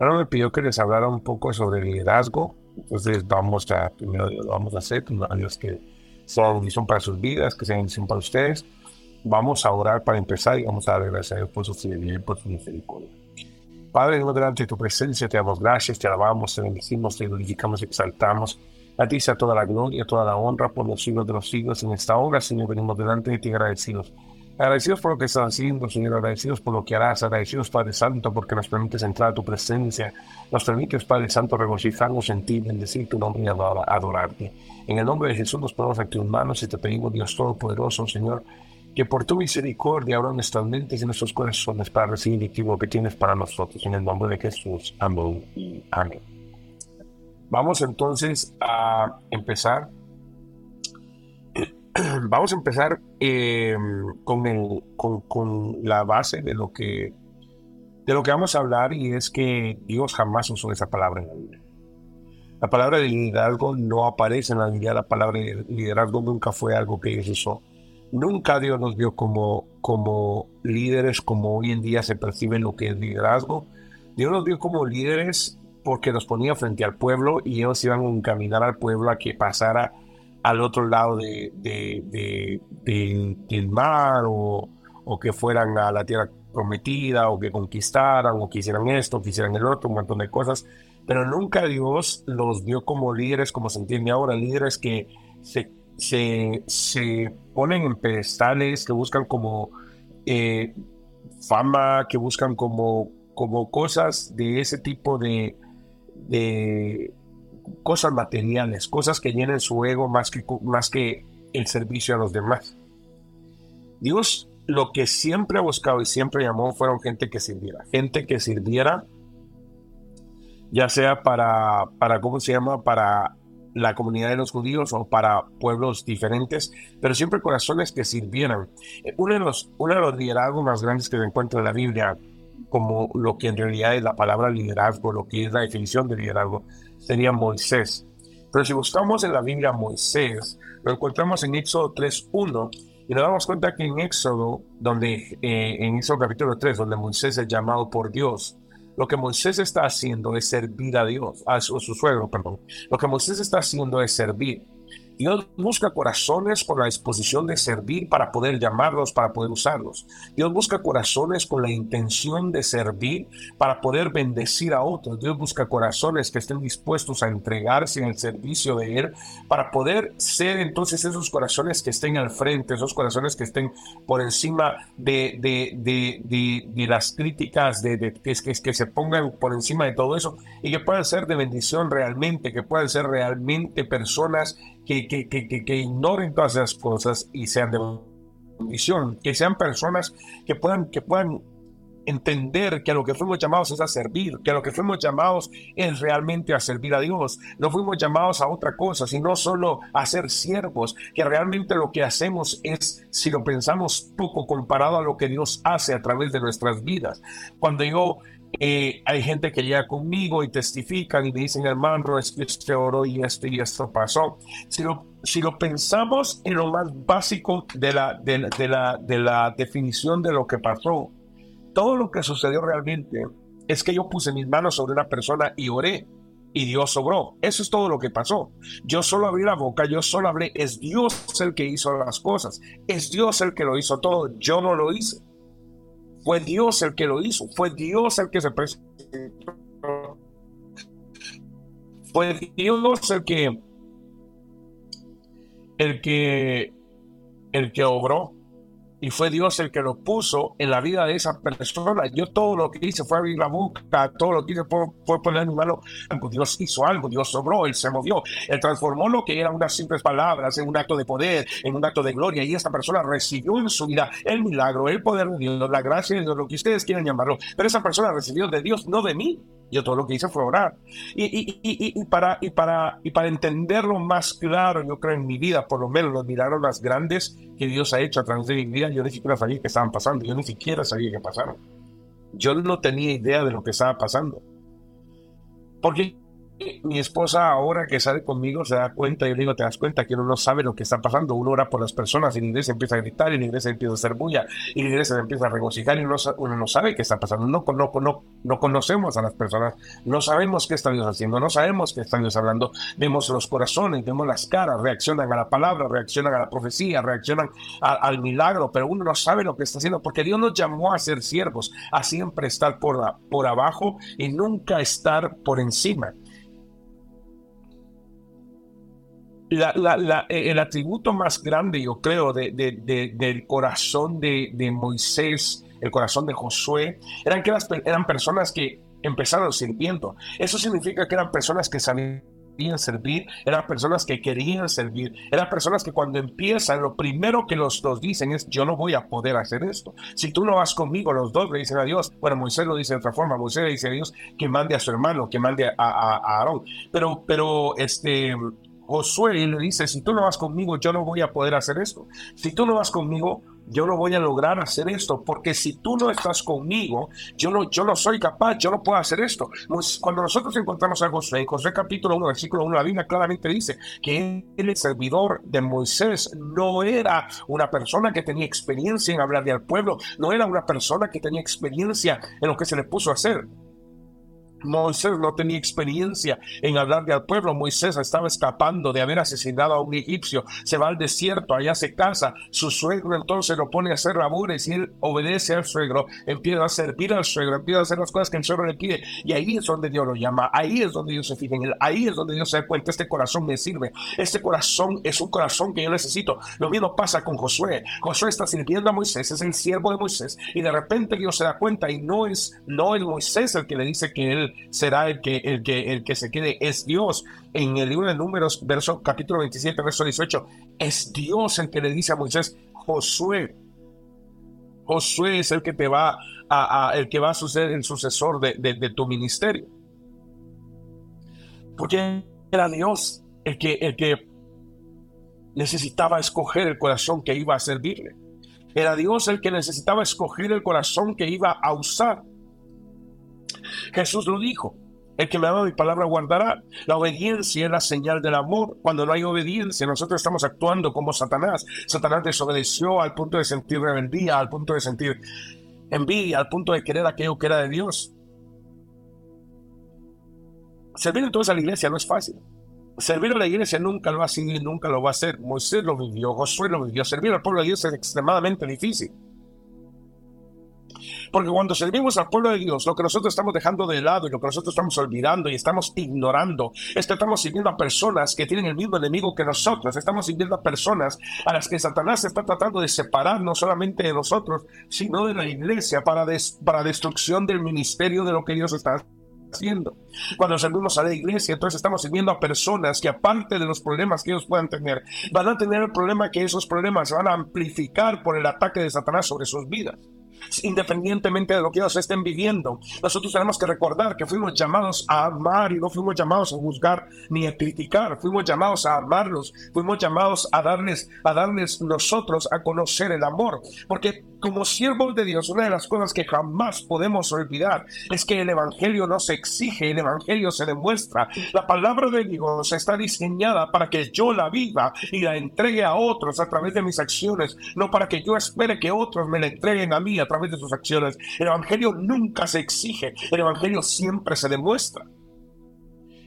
Ahora me pidió que les hablara un poco sobre liderazgo. Entonces vamos a, primero lo vamos a hacer, a Dios que sea bendición para sus vidas, que sea bendición para ustedes. Vamos a orar para empezar y vamos a dar gracias a por su fidelidad y por su misericordia. Padre, delante de tu presencia te damos gracias, te alabamos, te bendecimos, te glorificamos, exaltamos. A ti sea toda la gloria, toda la honra por los siglos de los siglos. En esta hora, Señor, venimos delante de ti agradecidos. Agradecidos por lo que estás haciendo, Señor. Agradecidos por lo que harás. Agradecidos, Padre Santo, porque nos permites entrar a tu presencia. Nos permites, Padre Santo, regocijarnos en ti, bendecir tu nombre y adorarte. En el nombre de Jesús nos ponemos a tus manos y te pedimos, Dios Todopoderoso, Señor, que por tu misericordia abran nuestras mentes y nuestros corazones para recibir el que tienes para nosotros. En el nombre de Jesús. Amén y amén. Vamos entonces a empezar. Vamos a empezar eh, con, la base de lo que de lo que vamos a hablar y es que Dios jamás usó esa palabra en la Biblia. La palabra de liderazgo no aparece en la Biblia, la palabra de liderazgo nunca fue algo que Dios usó. Nunca Dios nos vio como, como líderes, como hoy en día se percibe lo que es liderazgo. Dios nos vio como líderes porque nos ponía frente al pueblo y ellos iban a encaminar al pueblo a que pasara al otro lado de, del mar o, o, que fueran a la tierra prometida o que conquistaran o que hicieran esto, que hicieran el otro, un montón de cosas. Pero nunca Dios los vio como líderes, como se entiende ahora, líderes que se se, se ponen en pedestales, que buscan como eh, fama, que buscan como, como cosas de ese tipo de, de cosas materiales, cosas que llenen su ego más que, más que el servicio a los demás. Dios lo que siempre ha buscado y siempre llamó fueron gente que sirviera, gente que sirviera, ya sea para, para ¿cómo se llama? Para la comunidad de los judíos o para pueblos diferentes, pero siempre corazones que sirvieran. Eh, uno de los, uno de los liderazgos más grandes que se encuentra en la Biblia, como lo que en realidad es la palabra liderazgo, lo que es la definición de liderazgo, sería Moisés. Pero si buscamos en la Biblia Moisés, lo encontramos en Éxodo 3.1 y nos damos cuenta que en Éxodo, donde, eh, en Éxodo capítulo 3, donde Moisés es llamado por Dios, lo que Moisés está haciendo es servir a Dios, a su, a su suegro, perdón. Lo que Moisés está haciendo es servir. Dios busca corazones con la disposición de servir para poder llamarlos, para poder usarlos. Dios busca corazones con la intención de servir para poder bendecir a otros. Dios busca corazones que estén dispuestos a entregarse en el servicio de Él para poder ser entonces esos corazones que estén al frente, esos corazones que estén por encima de, las críticas, de, que, que, que se pongan por encima de todo eso y que puedan ser de bendición realmente, que puedan ser realmente personas que, que, que, que, ignoren todas esas cosas y sean de bendición, que sean personas que puedan, que puedan entender que a lo que fuimos llamados es a servir, que a lo que fuimos llamados es realmente a servir a Dios. No fuimos llamados a otra cosa, sino solo a ser siervos, que realmente lo que hacemos es, si lo pensamos poco comparado a lo que Dios hace a través de nuestras vidas. Cuando yo eh, hay gente que llega conmigo y testifican y me dicen, hermano, es que este oro y esto y esto pasó. Si lo, pensamos en lo más básico de la, de, la, de la definición de lo que pasó, todo lo que sucedió realmente es que yo puse mis manos sobre una persona y oré y Dios sobró. Eso es todo lo que pasó. Yo solo abrí la boca, yo solo hablé. Es Dios el que hizo las cosas. Es Dios el que lo hizo todo. Yo no lo hice. Fue Dios el que lo hizo, fue Dios el que se presentó. Fue Dios el que el que el que obró y fue Dios el que lo puso en la vida de esa persona. Yo todo lo que hice fue abrir la boca, todo lo que hice fue, poner mi mano. Dios hizo algo, Dios sobró, Él se movió, Él transformó lo que eran unas simples palabras en un acto de poder, en un acto de gloria. Y esta persona recibió en su vida el milagro, el poder de Dios, la gracia de Dios, lo que ustedes quieran llamarlo. Pero esa persona recibió de Dios, no de mí. Yo todo lo que hice fue orar. Y, para, y, para, y para entenderlo más claro, yo creo en mi vida, por lo menos los milagros más grandes que Dios ha hecho a través de mi vida, yo ni siquiera sabía que estaban pasando, yo ni siquiera sabía que pasaron. Yo no tenía idea de lo que estaba pasando. Porque mi esposa ahora que sale conmigo se da cuenta, yo le digo, te das cuenta que uno no sabe lo que está pasando, uno ora por las personas y la iglesia empieza a gritar y la iglesia empieza a hacer bulla y la iglesia empieza a regocijar y uno, uno no sabe qué está pasando, no, no, no, no conocemos a las personas, no sabemos qué está Dios haciendo, no sabemos qué está Dios hablando, vemos los corazones, vemos las caras, reaccionan a la palabra, reaccionan a la profecía, reaccionan al milagro, pero uno no sabe lo que está haciendo porque Dios nos llamó a ser siervos, a siempre estar por, por abajo y nunca estar por encima. Eh, el atributo más grande, yo creo, del corazón de, Moisés, el corazón de Josué, eran que eran personas que empezaron sirviendo. Eso significa que eran personas que sabían servir, eran personas que querían servir, eran personas que cuando empiezan, lo primero que los dos dicen es, yo no voy a poder hacer esto. Si tú no vas conmigo, los dos le dicen a Dios, bueno, Moisés lo dice de otra forma, Moisés le dice a Dios que mande a su hermano, que mande a, a Aarón. Pero, pero, este, Josué le dice, si tú no vas conmigo, yo no voy a poder hacer esto. Si tú no vas conmigo, yo no voy a lograr hacer esto, porque si tú no estás conmigo, yo no, yo no soy capaz, yo no puedo hacer esto. Cuando nosotros encontramos a Josué, en Josué capítulo 1, versículo 1, la Biblia claramente dice que el servidor de Moisés, no era una persona que tenía experiencia en hablarle al pueblo, no era una persona que tenía experiencia en lo que se le puso a hacer. Moisés no tenía experiencia en hablarle al pueblo. Moisés estaba escapando de haber asesinado a un egipcio. Se va al desierto, allá se casa. Su suegro entonces lo pone a hacer labores y él obedece al suegro, empieza a servir al suegro, empieza a hacer las cosas que el suegro le pide. Y ahí es donde Dios lo llama, ahí es donde Dios se fija en él, ahí es donde Dios se da cuenta, este corazón me sirve. Este corazón es un corazón que yo necesito. Lo mismo pasa con Josué. Josué está sirviendo a Moisés, es el siervo de Moisés. Y de repente Dios se da cuenta y no es, no el Moisés el que le dice que él será el que, el que, el que se quede, es Dios. En el libro de Números, verso, capítulo 27, verso 18, es Dios el que le dice a Moisés, Josué, Josué es el que te va a, el que va a suceder el sucesor de, de, tu ministerio. Porque era Dios el que, el que necesitaba escoger el corazón que iba a servirle. Era Dios el que necesitaba escoger el corazón que iba a usar. Jesús lo dijo. El que me ama mi palabra guardará. La obediencia es la señal del amor. Cuando no hay obediencia, nosotros estamos actuando como Satanás. Satanás desobedeció al punto de sentir rebeldía, al punto de sentir envidia, al punto de querer aquello que era de Dios. Servir entonces a la iglesia no es fácil. Servir a la iglesia nunca lo ha sido y nunca lo va a hacer. Moisés lo vivió, Josué lo vivió. Servir al pueblo de Dios es extremadamente difícil. Porque cuando servimos al pueblo de Dios, lo que nosotros estamos dejando de lado y lo que nosotros estamos olvidando y estamos ignorando es que estamos sirviendo a personas que tienen el mismo enemigo que nosotros. Estamos sirviendo a personas a las que Satanás está tratando de separar no solamente de nosotros, sino de la iglesia para, destrucción del ministerio de lo que Dios está haciendo. Cuando servimos a la iglesia, entonces estamos sirviendo a personas que aparte de los problemas que ellos puedan tener, van a tener el problema que esos problemas se van a amplificar por el ataque de Satanás sobre sus vidas independientemente de lo que ellos estén viviendo. Nosotros tenemos que recordar que fuimos llamados a amar y no fuimos llamados a juzgar ni a criticar, fuimos llamados a amarlos, fuimos llamados a darles, a darles nosotros a conocer el amor, porque como siervos de Dios, una de las cosas que jamás podemos olvidar es que el Evangelio no se exige, el Evangelio se demuestra. La palabra de Dios está diseñada para que yo la viva y la entregue a otros a través de mis acciones, no para que yo espere que otros me la entreguen a mí a través de sus acciones. El Evangelio nunca se exige, el Evangelio siempre se demuestra.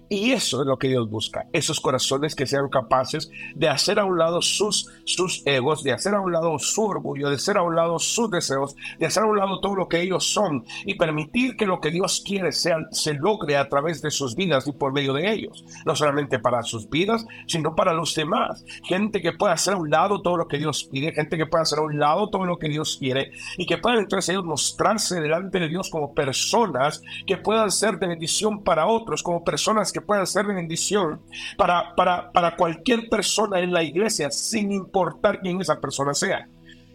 Y eso es lo que Dios busca, esos corazones que sean capaces de hacer a un lado sus, sus egos, de hacer a un lado su orgullo, de hacer a un lado sus deseos, de hacer a un lado todo lo que ellos son y permitir que lo que Dios quiere sea, se logre a través de sus vidas y por medio de ellos. No solamente para sus vidas, sino para los demás. Gente que pueda hacer a un lado todo lo que Dios pide, gente que pueda hacer a un lado todo lo que Dios quiere y que puedan entonces ellos mostrarse delante de Dios como personas que puedan ser de bendición para otros, como personas que que ser de bendición para, para, para cualquier persona en la iglesia, sin importar quién esa persona sea.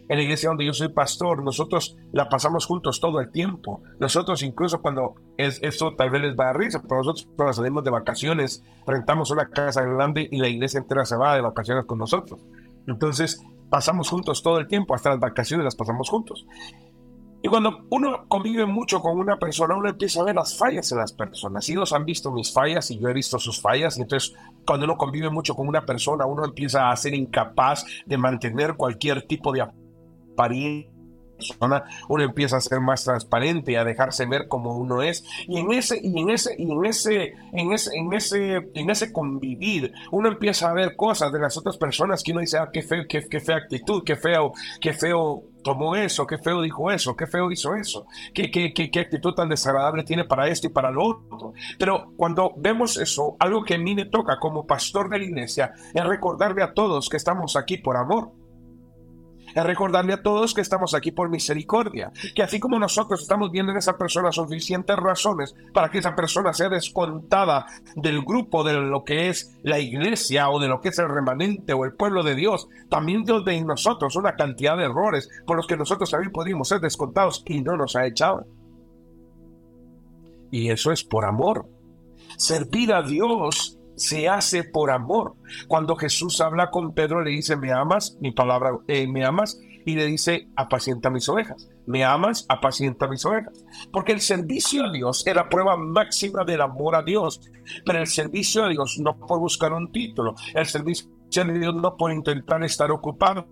En la iglesia donde yo soy pastor, nosotros la pasamos juntos todo el tiempo. Nosotros incluso cuando es, eso tal vez les va a risa, pero nosotros cuando salimos de vacaciones, rentamos una casa grande y la iglesia entera se va de vacaciones con nosotros. Entonces pasamos juntos todo el tiempo, hasta las vacaciones las pasamos juntos. Y cuando uno convive mucho con una persona, uno empieza a ver las fallas en las personas. Y ellos han visto mis fallas y yo he visto sus fallas. Y entonces, cuando uno convive mucho con una persona, uno empieza a ser incapaz de mantener cualquier tipo de apariencia uno empieza a ser más transparente, a dejarse ver como uno es, y en ese, y en ese, y en ese, en ese, en ese, en ese convivir, uno empieza a ver cosas de las otras personas que uno dice, ah, qué feo, qué, qué fea actitud, qué feo, qué feo tomó eso, qué feo dijo eso, qué feo hizo eso, qué, qué, qué, qué, actitud tan desagradable tiene para esto y para lo otro. Pero cuando vemos eso, algo que a mí me toca como pastor de la iglesia es recordarle a todos que estamos aquí por amor es recordarle a todos que estamos aquí por misericordia, que así como nosotros estamos viendo en esa persona suficientes razones para que esa persona sea descontada del grupo de lo que es la iglesia o de lo que es el remanente o el pueblo de Dios, también Dios ve en nosotros una cantidad de errores por los que nosotros también podríamos ser descontados y no nos ha echado. Y eso es por amor. Servir a Dios se hace por amor. Cuando Jesús habla con Pedro, le dice, me amas, mi palabra, eh, me amas, y le dice, apacienta mis ovejas. Me amas, apacienta mis ovejas. Porque el servicio a Dios era prueba máxima del amor a Dios. Pero el servicio a Dios no por buscar un título. El servicio a Dios no por intentar estar ocupado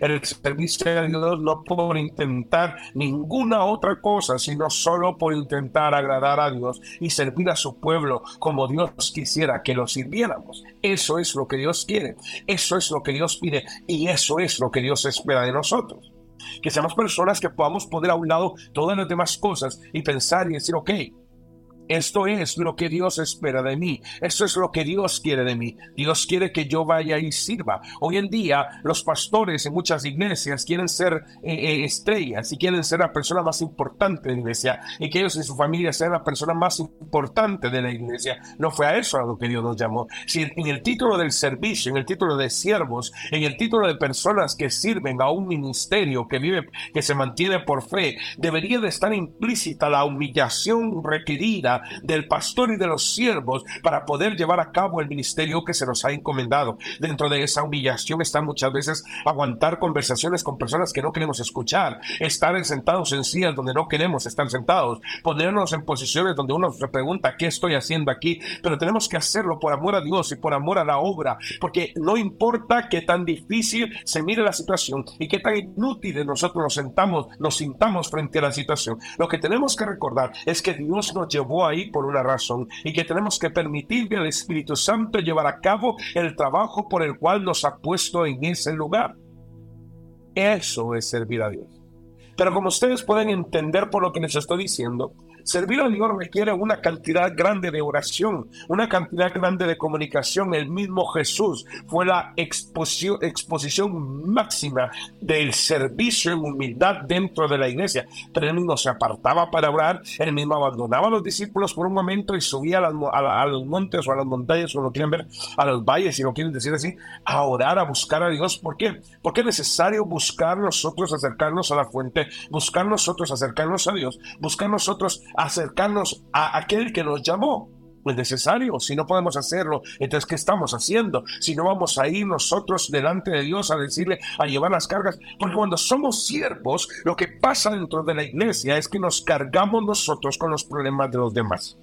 el servicio de Dios no por intentar ninguna otra cosa, sino solo por intentar agradar a Dios y servir a su pueblo como Dios quisiera que lo sirviéramos. Eso es lo que Dios quiere, eso es lo que Dios pide y eso es lo que Dios espera de nosotros. Que seamos personas que podamos poner a un lado todas las demás cosas y pensar y decir, ok, esto es lo que Dios espera de mí. Esto es lo que Dios quiere de mí. Dios quiere que yo vaya y sirva. Hoy en día los pastores en muchas iglesias quieren ser eh, eh, estrellas y quieren ser la persona más importante de la iglesia y que ellos y su familia sean la persona más importante de la iglesia. No fue a eso a lo que Dios nos llamó. Si en el título del servicio, en el título de siervos, en el título de personas que sirven a un ministerio que vive, que se mantiene por fe, debería de estar implícita la humillación requerida del pastor y de los siervos para poder llevar a cabo el ministerio que se nos ha encomendado. Dentro de esa humillación está muchas veces aguantar conversaciones con personas que no queremos escuchar, estar sentados en sillas donde no queremos estar sentados, ponernos en posiciones donde uno se pregunta qué estoy haciendo aquí, pero tenemos que hacerlo por amor a Dios y por amor a la obra, porque no importa qué tan difícil se mire la situación y qué tan inútil nosotros nos sentamos, nos sintamos frente a la situación. Lo que tenemos que recordar es que Dios nos llevó a ahí por una razón y que tenemos que permitirle al Espíritu Santo llevar a cabo el trabajo por el cual nos ha puesto en ese lugar. Eso es servir a Dios. Pero como ustedes pueden entender por lo que les estoy diciendo, Servir a Dios requiere una cantidad grande de oración, una cantidad grande de comunicación. El mismo Jesús fue la exposición, exposición máxima del servicio en humildad dentro de la iglesia. Pero él mismo se apartaba para orar, él mismo abandonaba a los discípulos por un momento y subía a, los montes o a las montañas, o lo quieren ver, a los valles, si lo quieren decir así, a orar, a buscar a Dios. ¿Por qué? Porque es necesario buscar nosotros acercarnos a la fuente, buscar nosotros acercarnos a Dios, buscar nosotros acercarnos a aquel que nos llamó. Es necesario, si no podemos hacerlo, entonces ¿qué estamos haciendo? Si no vamos a ir nosotros delante de Dios a decirle, a llevar las cargas, porque cuando somos siervos, lo que pasa dentro de la iglesia es que nos cargamos nosotros con los problemas de los demás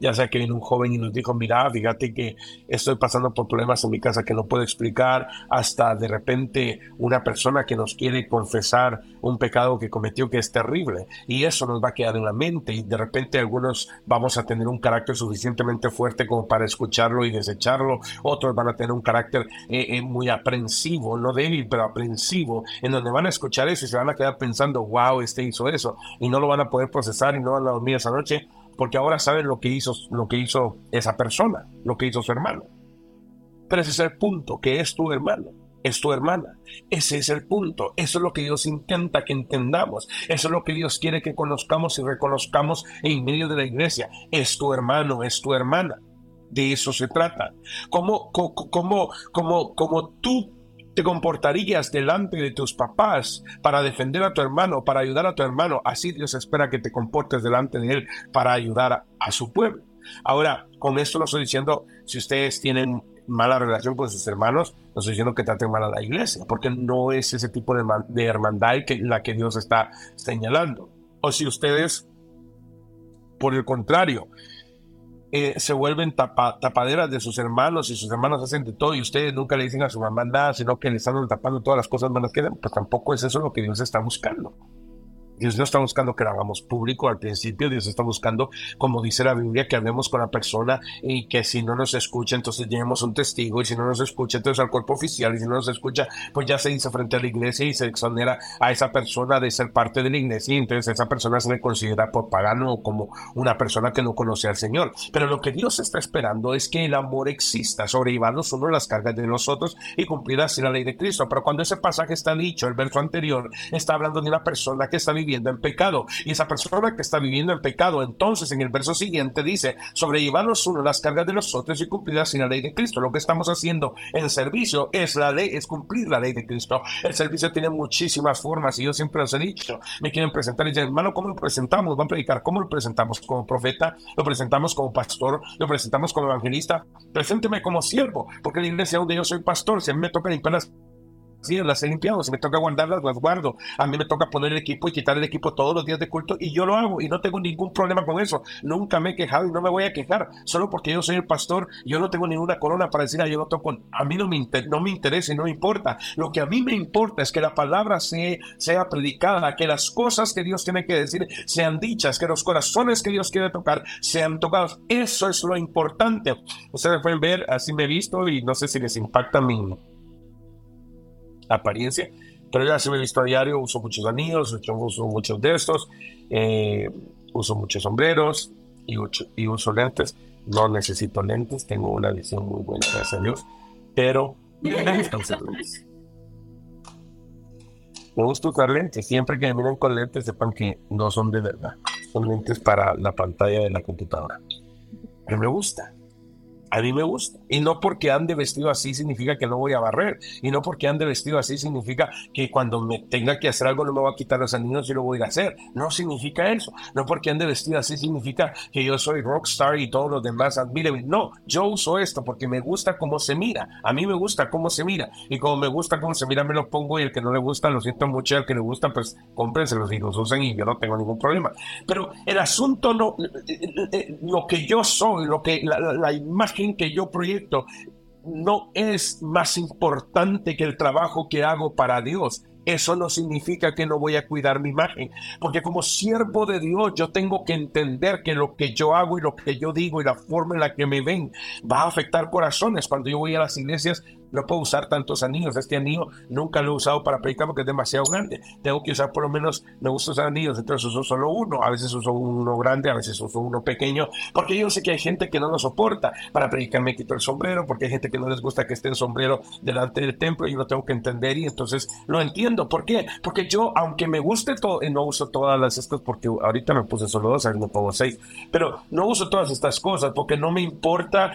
ya sea que vino un joven y nos dijo, mira, fíjate que estoy pasando por problemas en mi casa que no puedo explicar, hasta de repente una persona que nos quiere confesar un pecado que cometió que es terrible y eso nos va a quedar en la mente y de repente algunos vamos a tener un carácter suficientemente fuerte como para escucharlo y desecharlo, otros van a tener un carácter eh, eh, muy aprensivo, no débil, pero aprensivo, en donde van a escuchar eso y se van a quedar pensando, wow, este hizo eso y no lo van a poder procesar y no van a dormir esa noche porque ahora saben lo que hizo, lo que hizo esa persona, lo que hizo su hermano. Pero ese es el punto, que es tu hermano, es tu hermana. Ese es el punto. Eso es lo que Dios intenta que entendamos. Eso es lo que Dios quiere que conozcamos y reconozcamos en medio de la iglesia. Es tu hermano, es tu hermana. De eso se trata. Como, como, como, como tú te comportarías delante de tus papás para defender a tu hermano, para ayudar a tu hermano. Así Dios espera que te comportes delante de él para ayudar a, su pueblo. Ahora, con esto no estoy diciendo si ustedes tienen mala relación con sus hermanos, no estoy diciendo que traten mal a la iglesia, porque no es ese tipo de, de hermandad que, la que Dios está señalando. O si ustedes, por el contrario, eh, se vuelven tapaderas de sus hermanos y sus hermanos hacen de todo y ustedes nunca le dicen a su mamá nada, sino que le están tapando todas las cosas malas que dan, pues tampoco es eso lo que Dios está buscando. Dios no está buscando que lo hagamos público al principio, Dios está buscando, como dice la Biblia, que hablemos con la persona y que si no nos escucha, entonces llevemos un testigo y si no nos escucha, entonces al cuerpo oficial y si no nos escucha, pues ya se dice frente a la iglesia y se exonera a esa persona de ser parte de la iglesia y entonces esa persona se le considera por pagano o como una persona que no conoce al Señor. Pero lo que Dios está esperando es que el amor exista, sobrellevarnos uno las cargas de nosotros y cumplir así la ley de Cristo. Pero cuando ese pasaje está dicho, el verso anterior está hablando de una persona que está viviendo viviendo en pecado. Y esa persona que está viviendo en pecado, entonces en el verso siguiente dice, sobrellevarnos uno las cargas de nosotros y cumplir así la ley de Cristo. Lo que estamos haciendo en servicio es la ley, es cumplir la ley de Cristo. El servicio tiene muchísimas formas y yo siempre os he dicho, me quieren presentar y dicen, hermano, ¿cómo lo presentamos? Van a predicar, ¿cómo lo presentamos? Como profeta, lo presentamos como pastor, lo presentamos como evangelista, presénteme como siervo, porque la iglesia donde yo soy pastor, si me toca limpiar las Sí, las he limpiado. Si me toca guardarlas, las guardo. A mí me toca poner el equipo y quitar el equipo todos los días de culto y yo lo hago y no tengo ningún problema con eso. Nunca me he quejado y no me voy a quejar. Solo porque yo soy el pastor, yo no tengo ninguna corona para decir, ah, yo no toco. A mí no me, no me interesa y no me importa. Lo que a mí me importa es que la palabra se, sea predicada, que las cosas que Dios tiene que decir sean dichas, que los corazones que Dios quiere tocar sean tocados. Eso es lo importante. Ustedes pueden ver, así me he visto y no sé si les impacta mi apariencia. Pero ya se me he visto a diario, uso muchos anillos, uso muchos de estos, eh, uso muchos sombreros y, uso lentes. No necesito lentes, tengo una visión muy buena, gracias a Dios, pero. Me gusta usar lentes. Siempre que me miren con lentes, sepan que no son de verdad. Son lentes para la pantalla de la computadora. Pero me gusta. A mí me gusta. Y no porque ande vestido así significa que no voy a barrer. Y no porque ande vestido así significa que cuando me tenga que hacer algo no me voy a quitar los anillos y lo voy a hacer. No significa eso. No porque ande vestido así significa que yo soy rockstar y todos los demás admiren. No, yo uso esto porque me gusta cómo se mira. A mí me gusta cómo se mira. Y como me gusta cómo se mira, me lo pongo. Y el que no le gusta, lo siento mucho. Y el que le gusta, pues cómprenselos y los usen y yo no tengo ningún problema. Pero el asunto no, lo que yo soy, lo que la, la imagen que yo proyecto no es más importante que el trabajo que hago para Dios. Eso no significa que no voy a cuidar mi imagen, porque como siervo de Dios yo tengo que entender que lo que yo hago y lo que yo digo y la forma en la que me ven va a afectar corazones. Cuando yo voy a las iglesias no puedo usar tantos anillos. Este anillo nunca lo he usado para predicar porque es demasiado grande. Tengo que usar por lo menos, me gusta usar anillos, entonces uso solo uno. A veces uso uno grande, a veces uso uno pequeño, porque yo sé que hay gente que no lo soporta. Para predicar me quito el sombrero, porque hay gente que no les gusta que esté en sombrero delante del templo y lo tengo que entender y entonces lo entiendo. ¿Por qué? Porque yo, aunque me guste todo, y no uso todas las estas porque ahorita me puse solo dos, me pongo seis, pero no uso todas estas cosas porque no me importa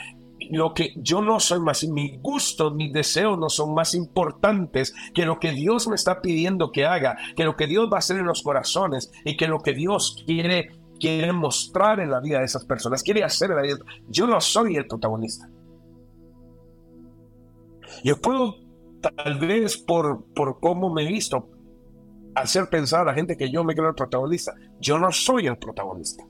lo que yo no soy más, mi gusto, mis deseos no son más importantes que lo que Dios me está pidiendo que haga, que lo que Dios va a hacer en los corazones y que lo que Dios quiere, quiere mostrar en la vida de esas personas, quiere hacer en la vida. Yo no soy el protagonista. Yo puedo, tal vez por, por cómo me he visto, hacer pensar a la gente que yo me creo el protagonista. Yo no soy el protagonista.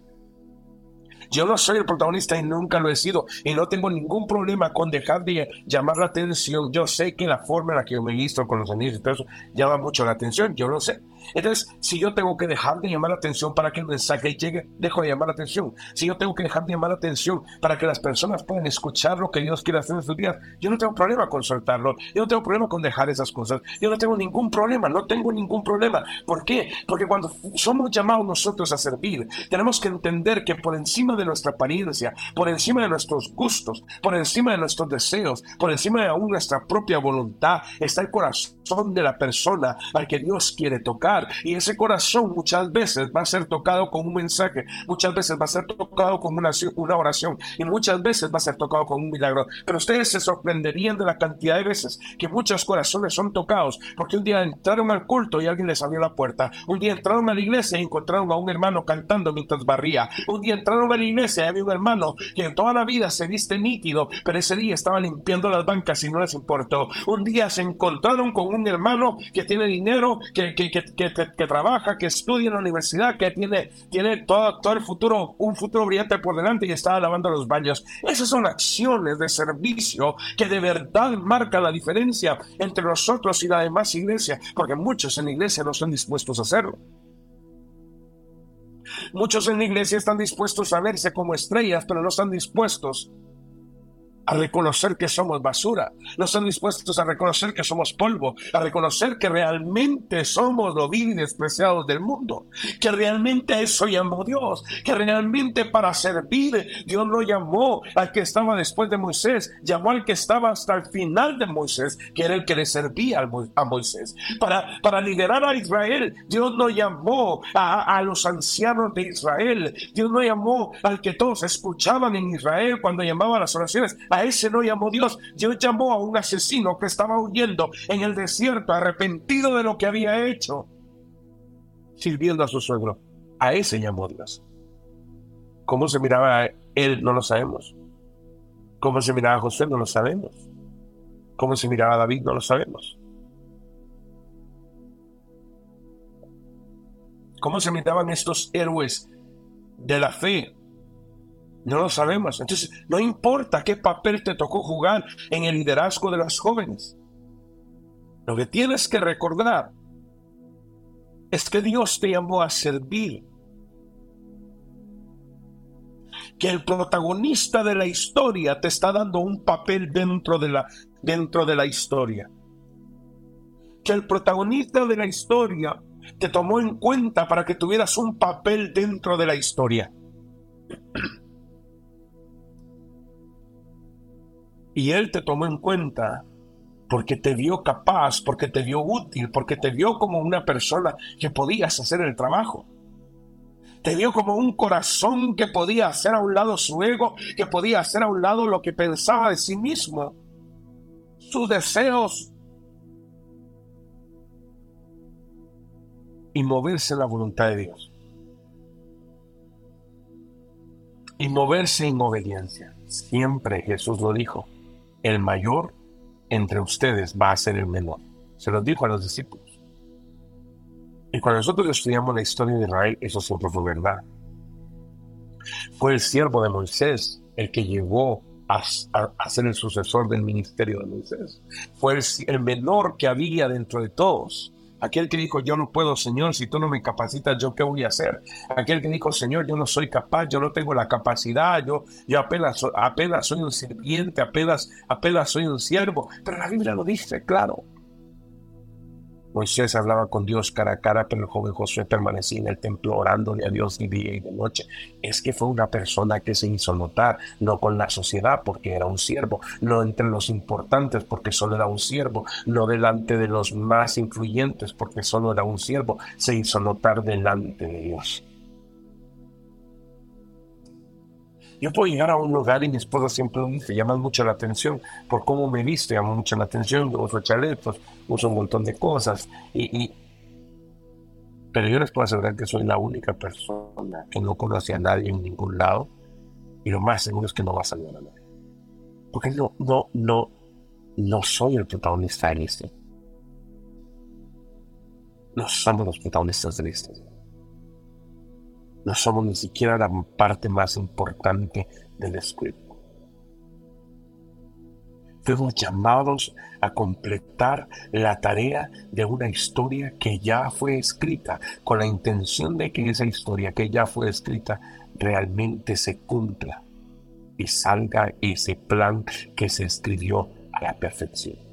Yo no soy el protagonista y nunca lo he sido. Y no tengo ningún problema con dejar de llamar la atención. Yo sé que la forma en la que yo me visto con los anillos y todo eso llama mucho la atención. Yo lo sé. Entonces, si yo tengo que dejar de llamar la atención para que el mensaje llegue, dejo de llamar la atención. Si yo tengo que dejar de llamar la atención para que las personas puedan escuchar lo que Dios quiere hacer en sus días, yo no tengo problema con soltarlo. Yo no tengo problema con dejar esas cosas. Yo no tengo ningún problema. No tengo ningún problema. ¿Por qué? Porque cuando somos llamados nosotros a servir, tenemos que entender que por encima de nuestra apariencia, por encima de nuestros gustos, por encima de nuestros deseos, por encima de aún nuestra propia voluntad, está el corazón de la persona al que Dios quiere tocar tocar. Y ese corazón muchas veces va a ser tocado con un mensaje, muchas veces va a ser tocado con una, una oración y muchas veces va a ser tocado con un milagro. Pero ustedes se sorprenderían de la cantidad de veces que muchos corazones son tocados porque un día entraron al culto y alguien les abrió la puerta. Un día entraron a la iglesia y encontraron a un hermano cantando mientras barría. Un día entraron a la iglesia y había un hermano que en toda la vida se viste nítido, pero ese día estaba limpiando las bancas y no les importó. Un día se encontraron con un hermano que tiene dinero, que, que, que, que trabaja, que estudia en la universidad, que tiene, tiene todo, todo el futuro, un futuro brillante por delante y está lavando los baños. Esas son acciones de servicio que de verdad marcan la diferencia entre nosotros y la demás iglesia, porque muchos en la iglesia no están dispuestos a hacerlo. Muchos en la iglesia están dispuestos a verse como estrellas, pero no están dispuestos a reconocer que somos basura, no están dispuestos a reconocer que somos polvo, a reconocer que realmente somos los vil y despreciados del mundo, que realmente a eso llamó Dios, que realmente para servir Dios no llamó al que estaba después de Moisés, llamó al que estaba hasta el final de Moisés, que era el que le servía a Moisés. Para, para liderar a Israel, Dios no llamó a, a los ancianos de Israel, Dios no llamó al que todos escuchaban en Israel cuando llamaban las oraciones, a ese no llamó Dios. Dios llamó a un asesino que estaba huyendo en el desierto, arrepentido de lo que había hecho, sirviendo a su suegro. A ese llamó Dios. ¿Cómo se miraba él? No lo sabemos. ¿Cómo se miraba José? No lo sabemos. ¿Cómo se miraba David? No lo sabemos. ¿Cómo se miraban estos héroes de la fe? No lo sabemos. Entonces, no importa qué papel te tocó jugar en el liderazgo de los jóvenes. Lo que tienes que recordar es que Dios te llamó a servir. Que el protagonista de la historia te está dando un papel dentro de la, dentro de la historia. Que el protagonista de la historia te tomó en cuenta para que tuvieras un papel dentro de la historia. Y Él te tomó en cuenta porque te vio capaz, porque te vio útil, porque te vio como una persona que podías hacer el trabajo. Te vio como un corazón que podía hacer a un lado su ego, que podía hacer a un lado lo que pensaba de sí mismo, sus deseos, y moverse en la voluntad de Dios. Y moverse en obediencia. Siempre Jesús lo dijo el mayor entre ustedes va a ser el menor. Se lo dijo a los discípulos. Y cuando nosotros estudiamos la historia de Israel, eso siempre fue verdad. Fue el siervo de Moisés el que llegó a, ser el sucesor del ministerio de Moisés. Fue el menor que había dentro de todos. Aquel que dijo, yo no puedo, Señor, si tú no me capacitas, ¿yo qué voy a hacer? Aquel que dijo, Señor, yo no soy capaz, yo no tengo la capacidad, yo, yo apenas, apenas soy un sirviente, apenas, apenas soy un siervo. Pero la Biblia lo dice, claro. Moisés hablaba con Dios cara a cara, pero el joven Josué permanecía en el templo orándole a Dios de día y de noche. Es que fue una persona que se hizo notar, no con la sociedad porque era un siervo, no entre los importantes porque solo era un siervo, no delante de los más influyentes porque solo era un siervo, se hizo notar delante de Dios. Yo puedo llegar a un lugar y mi esposa siempre dice, llama mucho la atención por cómo me visto, llama mucho la atención, uso chalecos, uso un montón de cosas. Y, Pero yo les puedo asegurar que soy la única persona que no conoce a nadie en ningún lado y lo más seguro es que no va a saludar a nadie. Porque no, no, no, no soy el protagonista de la historia. No somos los protagonistas de la no somos ni siquiera la parte más importante del script. Fuimos llamados a completar la tarea de una historia que ya fue escrita, con la intención de que esa historia que ya fue escrita realmente se cumpla y salga ese plan que se escribió a la perfección.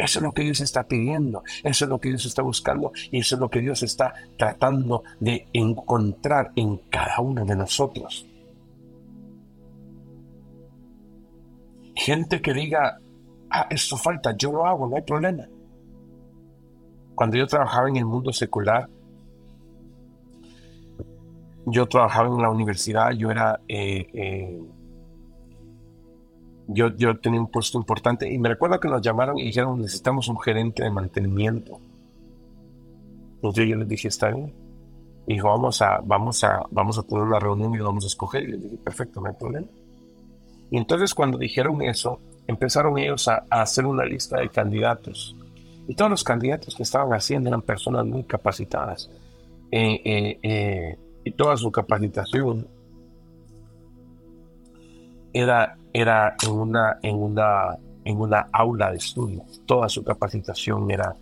Eso es lo que Dios está pidiendo, eso es lo que Dios está buscando y eso es lo que Dios está tratando de encontrar en cada uno de nosotros. Gente que diga, ah, esto falta, yo lo hago, no hay problema. cuando yo trabajaba en el mundo secular, yo trabajaba en la universidad, yo era, eh, eh, yo, yo tenía un puesto importante y me recuerdo que nos llamaron y dijeron necesitamos un gerente de mantenimiento. Entonces yo les dije, está bien. Y dijo, vamos a, vamos a, vamos a tener una reunión y vamos a escoger. Y les dije, perfecto, no hay problema. Y entonces cuando dijeron eso, empezaron ellos a, hacer una lista de candidatos. Y todos los candidatos que estaban haciendo eran personas muy capacitadas. Eh, eh, eh, y toda su capacitación era, era en, una, en, una, en una aula de estudio. Toda su capacitación era,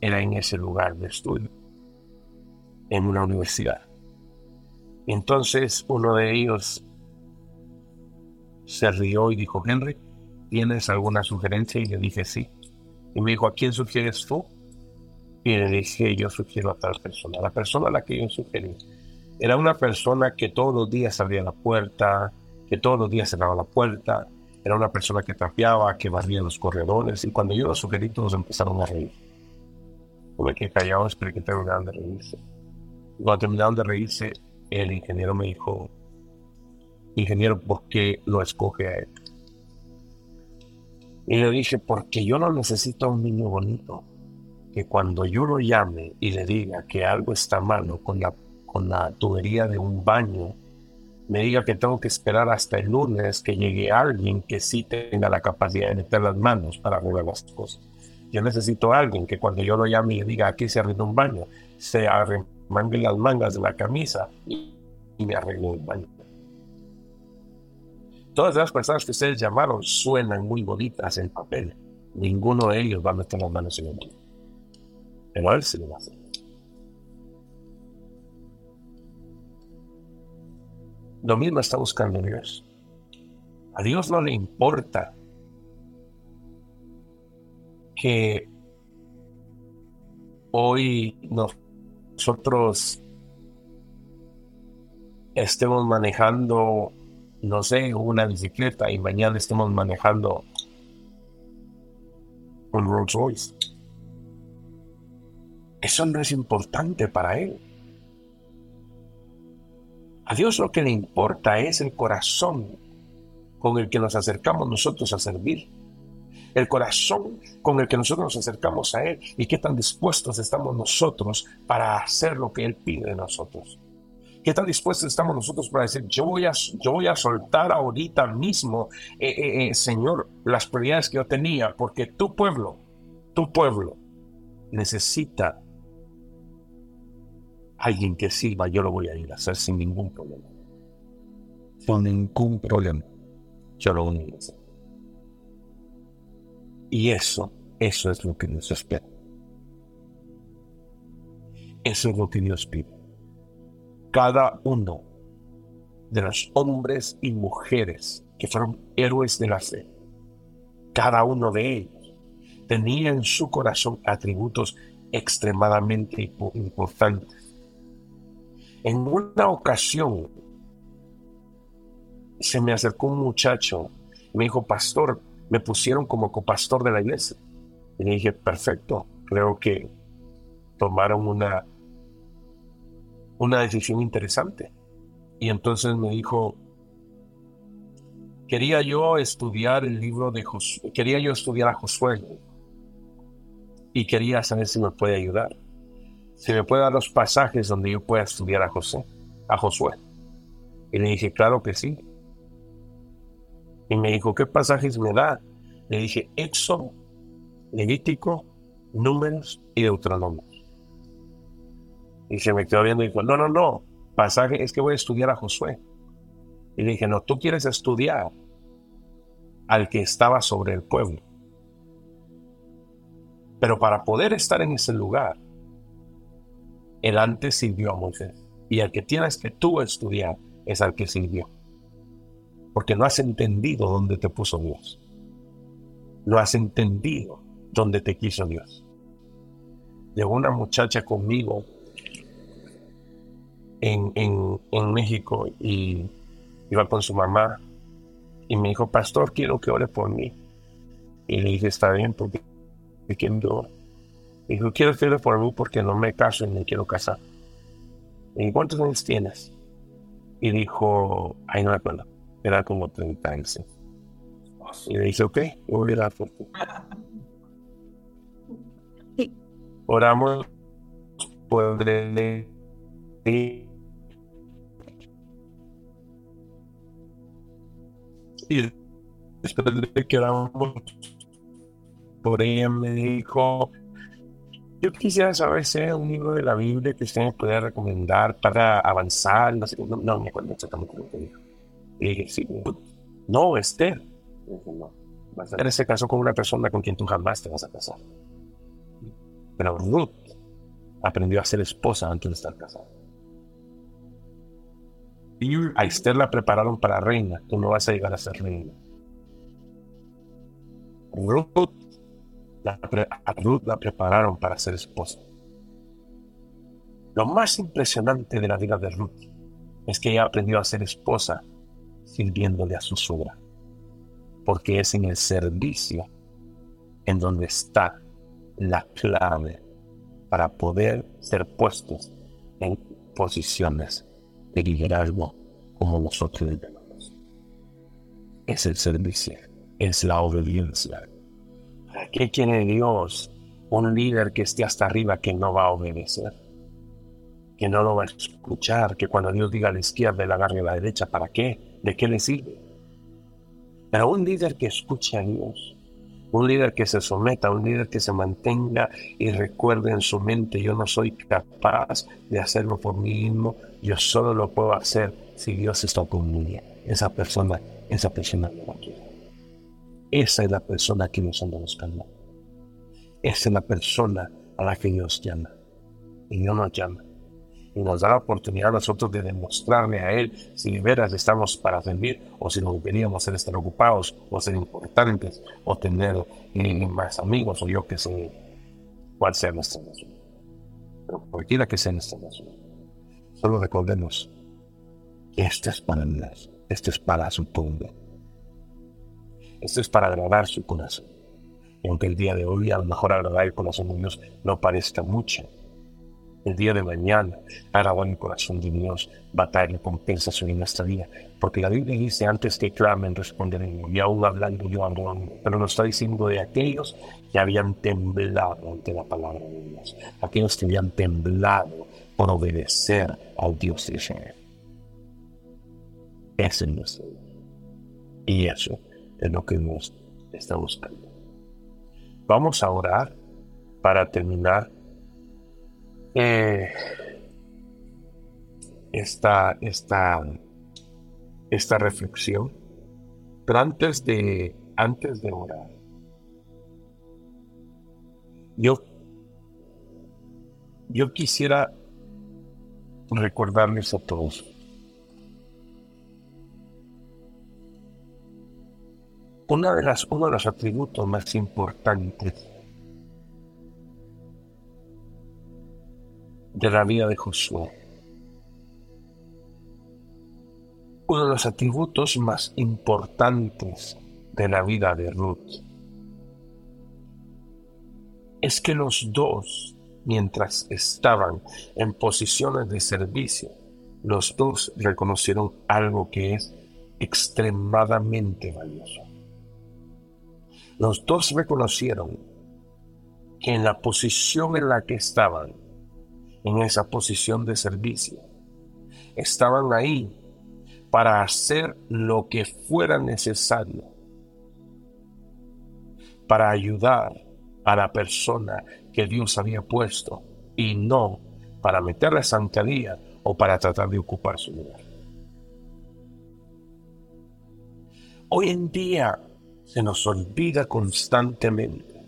era en ese lugar de estudio, en una universidad. Entonces uno de ellos se rió y dijo, Henry, ¿tienes alguna sugerencia? Y le dije, sí. Y me dijo, ¿a quién sugieres tú? Y le dije, yo sugiero a tal persona. La persona a la que yo sugerí era una persona que todos los días abría la puerta, que todos los días cerraba la puerta. Era una persona que trapeaba, que barría los corredores. Y cuando yo lo sugerí, todos empezaron a reír. Yo me quedé callado, esperé que terminaran de reírse. Y cuando terminaron de reírse, el ingeniero me dijo, ingeniero, ¿por qué lo escoge a él? Y le dije, porque yo no necesito a un niño bonito, que cuando yo lo llame y le diga que algo está malo con la, con la tubería de un baño, me diga que tengo que esperar hasta el lunes que llegue alguien que sí tenga la capacidad de meter las manos para arreglar las cosas. Yo necesito a alguien que cuando yo lo llame y diga aquí se arregla un baño, se arremangue las mangas de la camisa y, me arregle el baño. Todas las personas que ustedes llamaron suenan muy bonitas en papel. Ninguno de ellos va a meter las manos en el mundo. Pero él se lo va a hacer. Lo mismo está buscando Dios. A Dios no le importa que hoy nosotros estemos manejando no sé, una bicicleta y mañana estemos manejando un Rolls Royce. Eso no es importante para Él. A Dios lo que le importa es el corazón con el que nos acercamos nosotros a servir. El corazón con el que nosotros nos acercamos a Él y qué tan dispuestos estamos nosotros para hacer lo que Él pide de nosotros. ¿Qué tan dispuestos estamos nosotros para decir, yo voy a, yo voy a soltar ahorita mismo, eh, eh, eh, Señor, las prioridades que yo tenía, porque tu pueblo, tu pueblo, necesita alguien que sirva, yo lo voy a ir a hacer sin ningún problema. Sin ningún problema. Yo lo voy a hacer. Y eso, eso es lo que nos espera. Eso es lo que Dios pide cada uno de los hombres y mujeres que fueron héroes de la fe, cada uno de ellos tenía en su corazón atributos extremadamente importantes. En una ocasión se me acercó un muchacho y me dijo, pastor, me pusieron como copastor de la iglesia. Y le dije, perfecto, creo que tomaron una una decisión interesante. Y entonces me dijo, quería yo estudiar el libro de Josué, quería yo estudiar a Josué y quería saber si me puede ayudar. Si me puede dar los pasajes donde yo pueda estudiar a José, a Josué. Y le dije, claro que sí. Y me dijo, ¿qué pasajes me da? Le dije, Éxodo, Levítico, Números y Deuteronomio. Y se me quedó viendo y dijo, no, no, no, pasaje es que voy a estudiar a Josué. Y le dije, no, tú quieres estudiar al que estaba sobre el pueblo. Pero para poder estar en ese lugar, el antes sirvió a Moisés. Y al que tienes que tú estudiar es al que sirvió. Porque no has entendido dónde te puso Dios. No has entendido dónde te quiso Dios. Llegó una muchacha conmigo en, en, México y iba con su mamá y me dijo, pastor, quiero que ore por mí. Y le dije, está bien, porque quiero. Dijo, quiero hacerlo por mí porque no me caso y me quiero casar. ¿Y cuántos años tienes? Y dijo, ay, no me acuerdo, era como 30 años. Y le dije, ok, voy a orar por ti. Oramos por el y después de que oramos por ella me dijo yo quisiera saber si hay un libro de la Biblia que usted me puede recomendar para avanzar. No, sé, no, me acuerdo exactamente lo que dijo. Sí, no, Esther. no, vas a tener ese caso con una persona con quien tú jamás te vas a casar. Pero Ruth aprendió a ser esposa antes de estar casada. A Esther la prepararon para reina. Tú no vas a llegar a ser reina. Ruth la, a Ruth la prepararon para ser esposa. Lo más impresionante de la vida de Ruth es que ella aprendió a ser esposa sirviéndole a su suegra, porque es en el servicio en donde está la clave para poder ser puestos en posiciones de liderazgo como nosotros llamamos. Es el servicio, es la obediencia, ¿Qué quiere Dios? Un líder que esté hasta arriba que no va a obedecer, que no lo va a escuchar, que cuando Dios diga a la izquierda, le agarre a la derecha, ¿para qué? ¿De qué le sirve? Pero un líder que escuche a Dios, un líder que se someta, un líder que se mantenga y recuerde en su mente, yo no soy capaz de hacerlo por mí mismo, yo solo lo puedo hacer si Dios está conmigo. Esa persona, esa persona no va esa es la persona que nos anda buscando. Esa es la persona a la que Dios llama. Y Dios nos llama. Y nos da la oportunidad a nosotros de demostrarle a Él si de veras estamos para servir o si nos queríamos ser estar ocupados o ser importantes o tener eh, más amigos o yo que sé cuál sea nuestra razón. Pero cualquiera que sea nuestra razón. Solo recordemos que este es para Dios. Este es para su pueblo esto es para agradar su corazón. Y aunque el día de hoy a lo mejor agradar el corazón de Dios no parezca mucho, el día de mañana agradar el corazón de Dios va a traer en nuestra vida. Porque la Biblia dice antes que clamen responderé y aún hablando yo ando, pero nos está diciendo de aquellos que habían temblado ante la palabra de Dios, aquellos que habían temblado por obedecer al Dios de Israel. Ese es nuestro. Y eso es lo que nos está buscando. Vamos a orar para terminar eh, esta, esta, esta reflexión. Pero antes de, antes de orar, yo, yo quisiera recordarles a todos una de las, uno de los atributos más importantes de la vida de Josué. Uno de los atributos más importantes de la vida de Ruth es que los dos, mientras estaban en posiciones de servicio, los dos reconocieron algo que es extremadamente valioso. Los dos reconocieron que en la posición en la que estaban, en esa posición de servicio, estaban ahí para hacer lo que fuera necesario para ayudar a la persona que Dios había puesto y no para meterle zancadilla o para tratar de ocupar su lugar. Hoy en día se nos olvida constantemente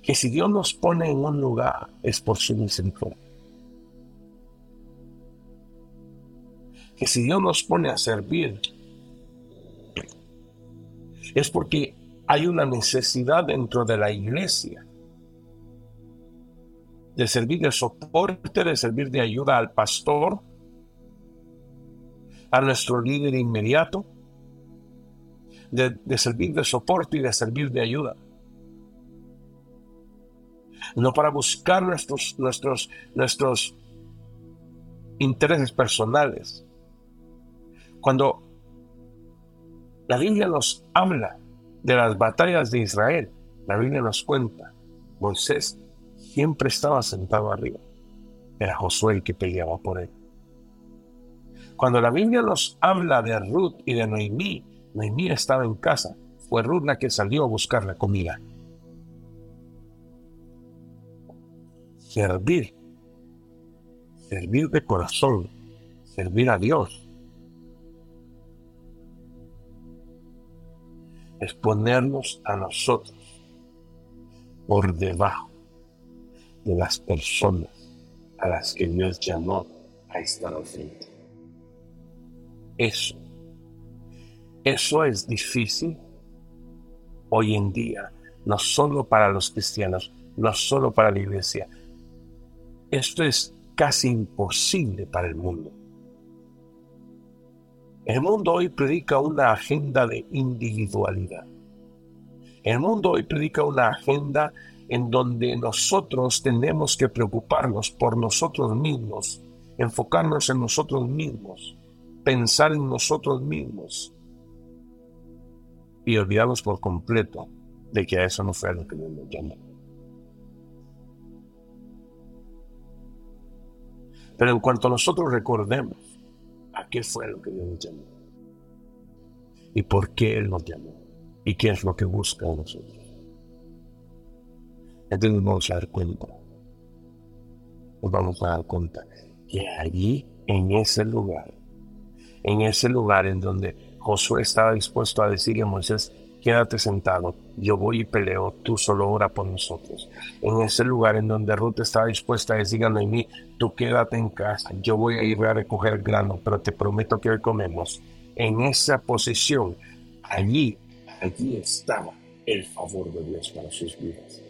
que si Dios nos pone en un lugar es por su misericordia. Que si Dios nos pone a servir es porque hay una necesidad dentro de la iglesia de servir de soporte, de servir de ayuda al pastor, a nuestro líder inmediato, de, servir de soporte y de servir de ayuda. no para buscar nuestros, nuestros, nuestros intereses personales. Cuando la Biblia nos habla de las batallas de Israel, la Biblia nos cuenta, Moisés siempre estaba sentado arriba. Era Josué el que peleaba por él. Cuando la Biblia nos habla de Ruth y de Noemí, Noemí estaba en casa. Fue Ruth la que salió a buscar la comida. Servir. Servir de corazón. Servir a Dios. Es ponernos a nosotros por debajo de las personas a las que Dios llamó a estar al frente. Eso, eso es difícil hoy en día, no solo para los cristianos, no solo para la iglesia. Esto es casi imposible para el mundo. El mundo hoy predica una agenda de individualidad. El mundo hoy predica una agenda en donde nosotros tenemos que preocuparnos por nosotros mismos, enfocarnos en nosotros mismos, pensar en nosotros mismos y olvidarnos por completo de que a eso no fue lo que Dios nos llamó. Pero en cuanto nosotros recordemos a qué fue lo que Dios nos llamó y por qué Él nos llamó y qué es lo que busca de nosotros entonces nos vamos a dar cuenta. Nos vamos a dar cuenta que allí, en ese lugar, en ese lugar en donde Josué estaba dispuesto a decirle a Moisés, quédate sentado, yo voy y peleo, tú solo ora por nosotros. En ese lugar en donde Ruth estaba dispuesta a decirle a Noemí, tú quédate en casa, yo voy a ir a recoger grano, pero te prometo que hoy comemos. En esa posición, allí, allí estaba el favor de Dios para sus vidas.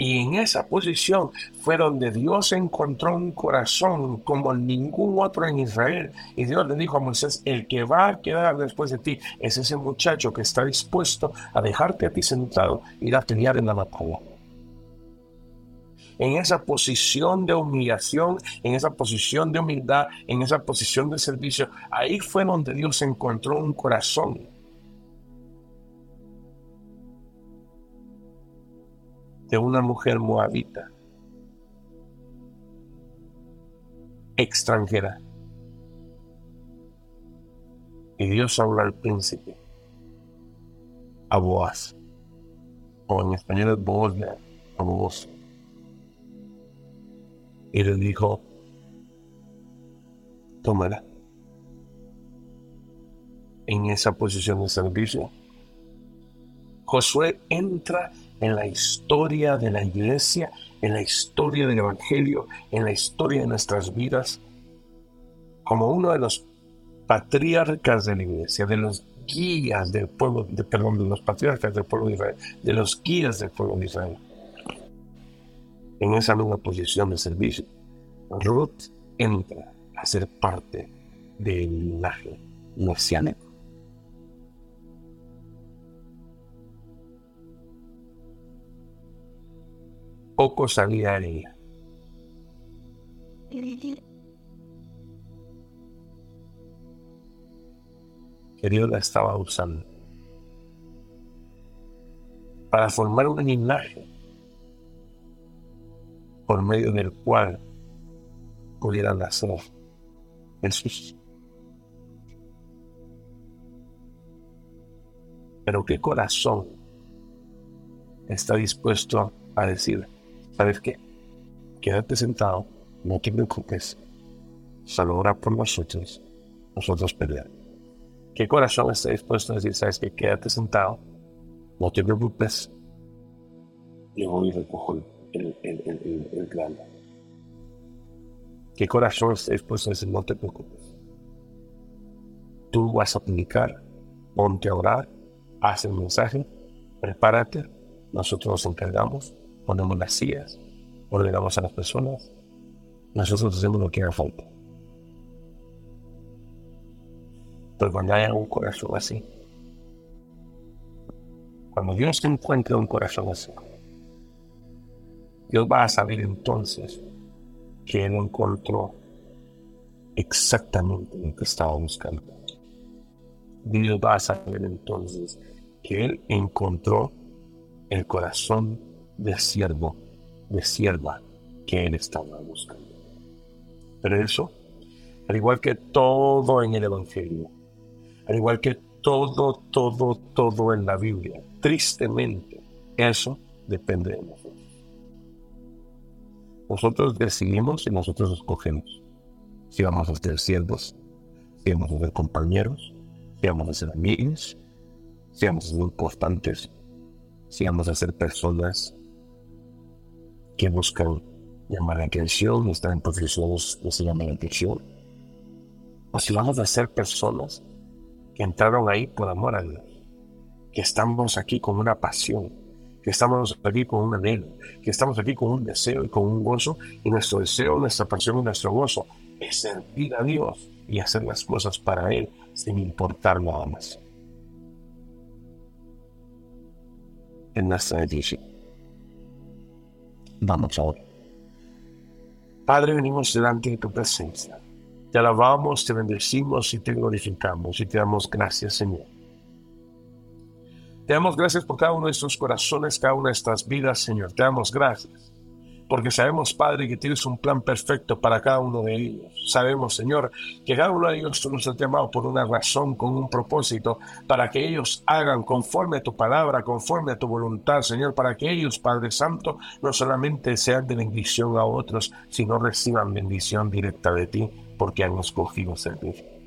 Y en esa posición fue donde Dios encontró un corazón como ningún otro en Israel. Y Dios le dijo a Moisés, el que va a quedar después de ti es ese muchacho que está dispuesto a dejarte a ti sentado y ir a pelear en la batalla. En esa posición de humillación, en esa posición de humildad, en esa posición de servicio, ahí fue donde Dios encontró un corazón de una mujer moabita, extranjera. Y Dios habla al príncipe, a Boaz, o en español es Boaz. Y le dijo, tómala. En esa posición de servicio, Josué entra en la historia de la iglesia, en la historia del Evangelio, en la historia de nuestras vidas, como uno de los patriarcas de la iglesia, de los guías del pueblo, de, perdón, de los patriarcas del pueblo de Israel, de los guías del pueblo de Israel. En esa nueva posición de servicio, Ruth entra a ser parte del linaje mesiánico. Poco sabía de ella. Que Dios la estaba usando para formar un linaje por medio del cual pudieran nacer Jesús. Pero qué corazón está dispuesto a decir, ¿sabes qué? Quédate sentado, no te preocupes, ora por nosotros, nosotros pelear. ¿Qué corazón está dispuesto a decir, sabes qué? Quédate sentado, no te preocupes, yo voy y recojo el, el, el, el grano. ¿Qué corazón está dispuesto a decir, no te preocupes? Tú vas a aplicar, ponte a orar, haz el mensaje, prepárate, nosotros nos encargamos ponemos las sillas, ordenamos a las personas, nosotros hacemos lo que haga falta. Pero cuando haya un corazón así, Cuando Dios encuentre un corazón así, Dios va a saber entonces que Él encontró exactamente lo que estaba buscando. Dios va a saber entonces que Él encontró el corazón de siervo, de sierva que Él estaba buscando. Pero eso, al igual que todo en el Evangelio, al igual que todo, todo, todo en la Biblia, tristemente, eso depende de nosotros. Nosotros decidimos y nosotros escogemos si vamos a ser siervos, si vamos a ser compañeros, si vamos a ser amigos, si vamos a ser constantes, si vamos a ser personas que buscan llamar la atención, están posiciones de se llamar la atención, o si vamos a ser personas que entraron ahí por amor a Dios, que estamos aquí con una pasión, que estamos aquí con un anhelo, que estamos aquí con un deseo y con un gozo, y nuestro deseo, nuestra pasión y nuestro gozo es servir a Dios y hacer las cosas para Él sin importar nada más. En nuestra edición. Vamos ahora. Padre, venimos delante de tu presencia. Te alabamos, te bendecimos y te glorificamos y te damos gracias, Señor te damos gracias por cada uno de estos corazones, cada una de estas vidas, Señor. Te damos gracias. Porque sabemos, Padre, que tienes un plan perfecto para cada uno de ellos. Sabemos, Señor, que cada uno de ellos tú nos has llamado por una razón, con un propósito, para que ellos hagan conforme a tu palabra, conforme a tu voluntad, Señor, para que ellos, Padre Santo, no solamente sean de bendición a otros, sino reciban bendición directa de ti, porque han escogido servir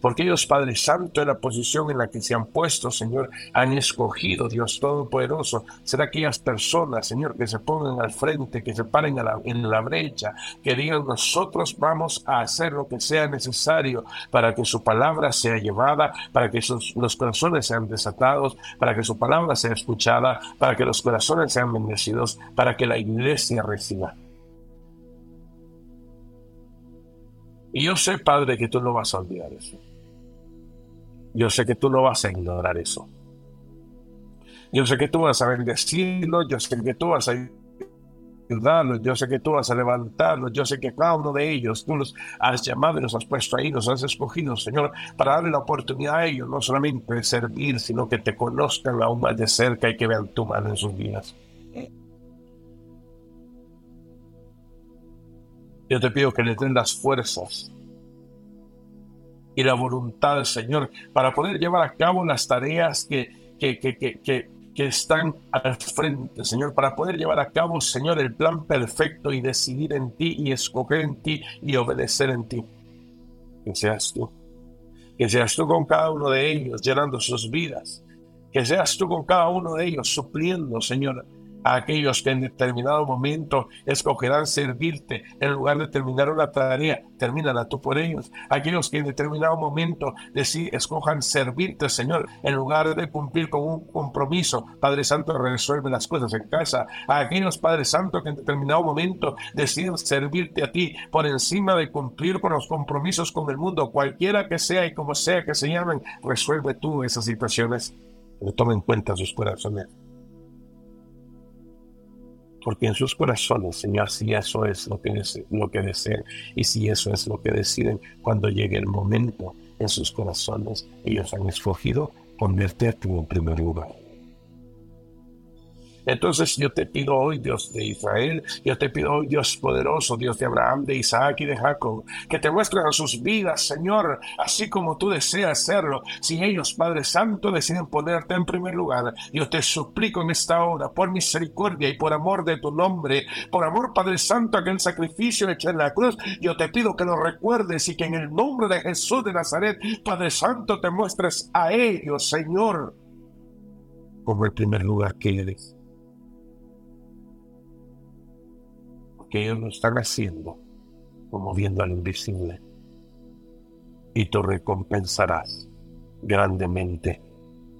porque ellos, Padre Santo, en la posición en la que se han puesto, Señor, han escogido, Dios Todopoderoso, ser aquellas personas, Señor, que se pongan al frente, que se paren en la brecha, que digan, nosotros vamos a hacer lo que sea necesario para que su palabra sea llevada, para que los corazones sean desatados, para que su palabra sea escuchada, para que los corazones sean bendecidos, para que la iglesia reciba. Y yo sé, Padre, que tú no vas a olvidar eso. Yo sé que tú no vas a ignorar eso. Yo sé que tú vas a bendecirlo, yo sé que tú vas a ayudarlos, yo sé que tú vas a levantarlos, yo sé que cada uno de ellos tú los has llamado y los has puesto ahí, los has escogido, Señor, para darle la oportunidad a ellos, no solamente de servir, sino que te conozcan aún más de cerca y que vean tu mano en sus vidas. Yo te pido que le den las fuerzas y la voluntad del Señor para poder llevar a cabo las tareas que, que, que, que, que están al frente, Señor, para poder llevar a cabo, Señor, el plan perfecto y decidir en ti y escoger en ti y obedecer en ti. Que seas tú. Que seas tú con cada uno de ellos, llenando sus vidas. Que seas tú con cada uno de ellos, supliendo, Señor, a aquellos que en determinado momento escogerán servirte en lugar de terminar una tarea, termínala tú por ellos. Aquellos que en determinado momento deciden, escojan servirte, Señor, en lugar de cumplir con un compromiso, Padre Santo, resuelve las cosas en casa. Aquellos, Padre Santo, que en determinado momento deciden servirte a ti por encima de cumplir con los compromisos con el mundo, cualquiera que sea y como sea que se llamen, resuelve tú esas situaciones. Toma en cuenta sus corazones porque en sus corazones, Señor, si eso es lo que, lo que desean y si eso es lo que deciden, cuando llegue el momento en sus corazones, ellos han escogido tu en primer lugar. Entonces yo te pido hoy, Dios de Israel, yo te pido hoy, Dios poderoso, Dios de Abraham, de Isaac y de Jacob, que te muestren sus vidas, Señor, así como tú deseas hacerlo. Si ellos, Padre Santo, deciden ponerte en primer lugar, yo te suplico en esta hora, por misericordia y por amor de tu nombre, por amor, Padre Santo, aquel sacrificio hecho en la cruz, yo te pido que lo recuerdes y que en el nombre de Jesús de Nazaret, Padre Santo, te muestres a ellos, Señor, como el primer lugar que eres. Que ellos lo están haciendo, como viendo al invisible. Y tú recompensarás grandemente,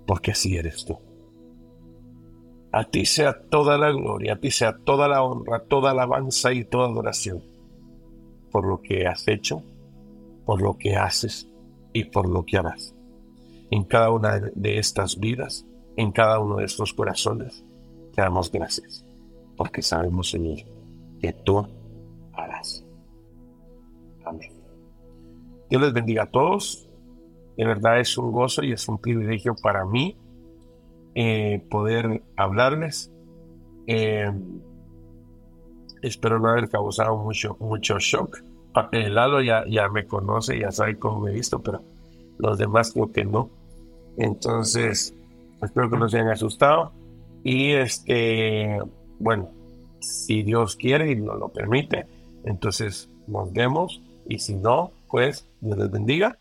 porque así eres tú. A ti sea toda la gloria, a ti sea toda la honra, toda alabanza y toda adoración, por lo que has hecho, por lo que haces y por lo que harás. En cada una de estas vidas, en cada uno de estos corazones. Te damos gracias, porque sabemos, Señor, que tú harás. Amén. Dios les bendiga a todos. De verdad es un gozo y es un privilegio para mí eh, poder hablarles. Eh, espero no haber causado mucho, mucho shock. El Lalo ya, ya me conoce, ya sabe cómo me he visto, pero los demás creo que no. Entonces, espero que no se hayan asustado. Y este, bueno, si Dios quiere y nos lo permite, entonces nos vemos. Y si no, pues Dios les bendiga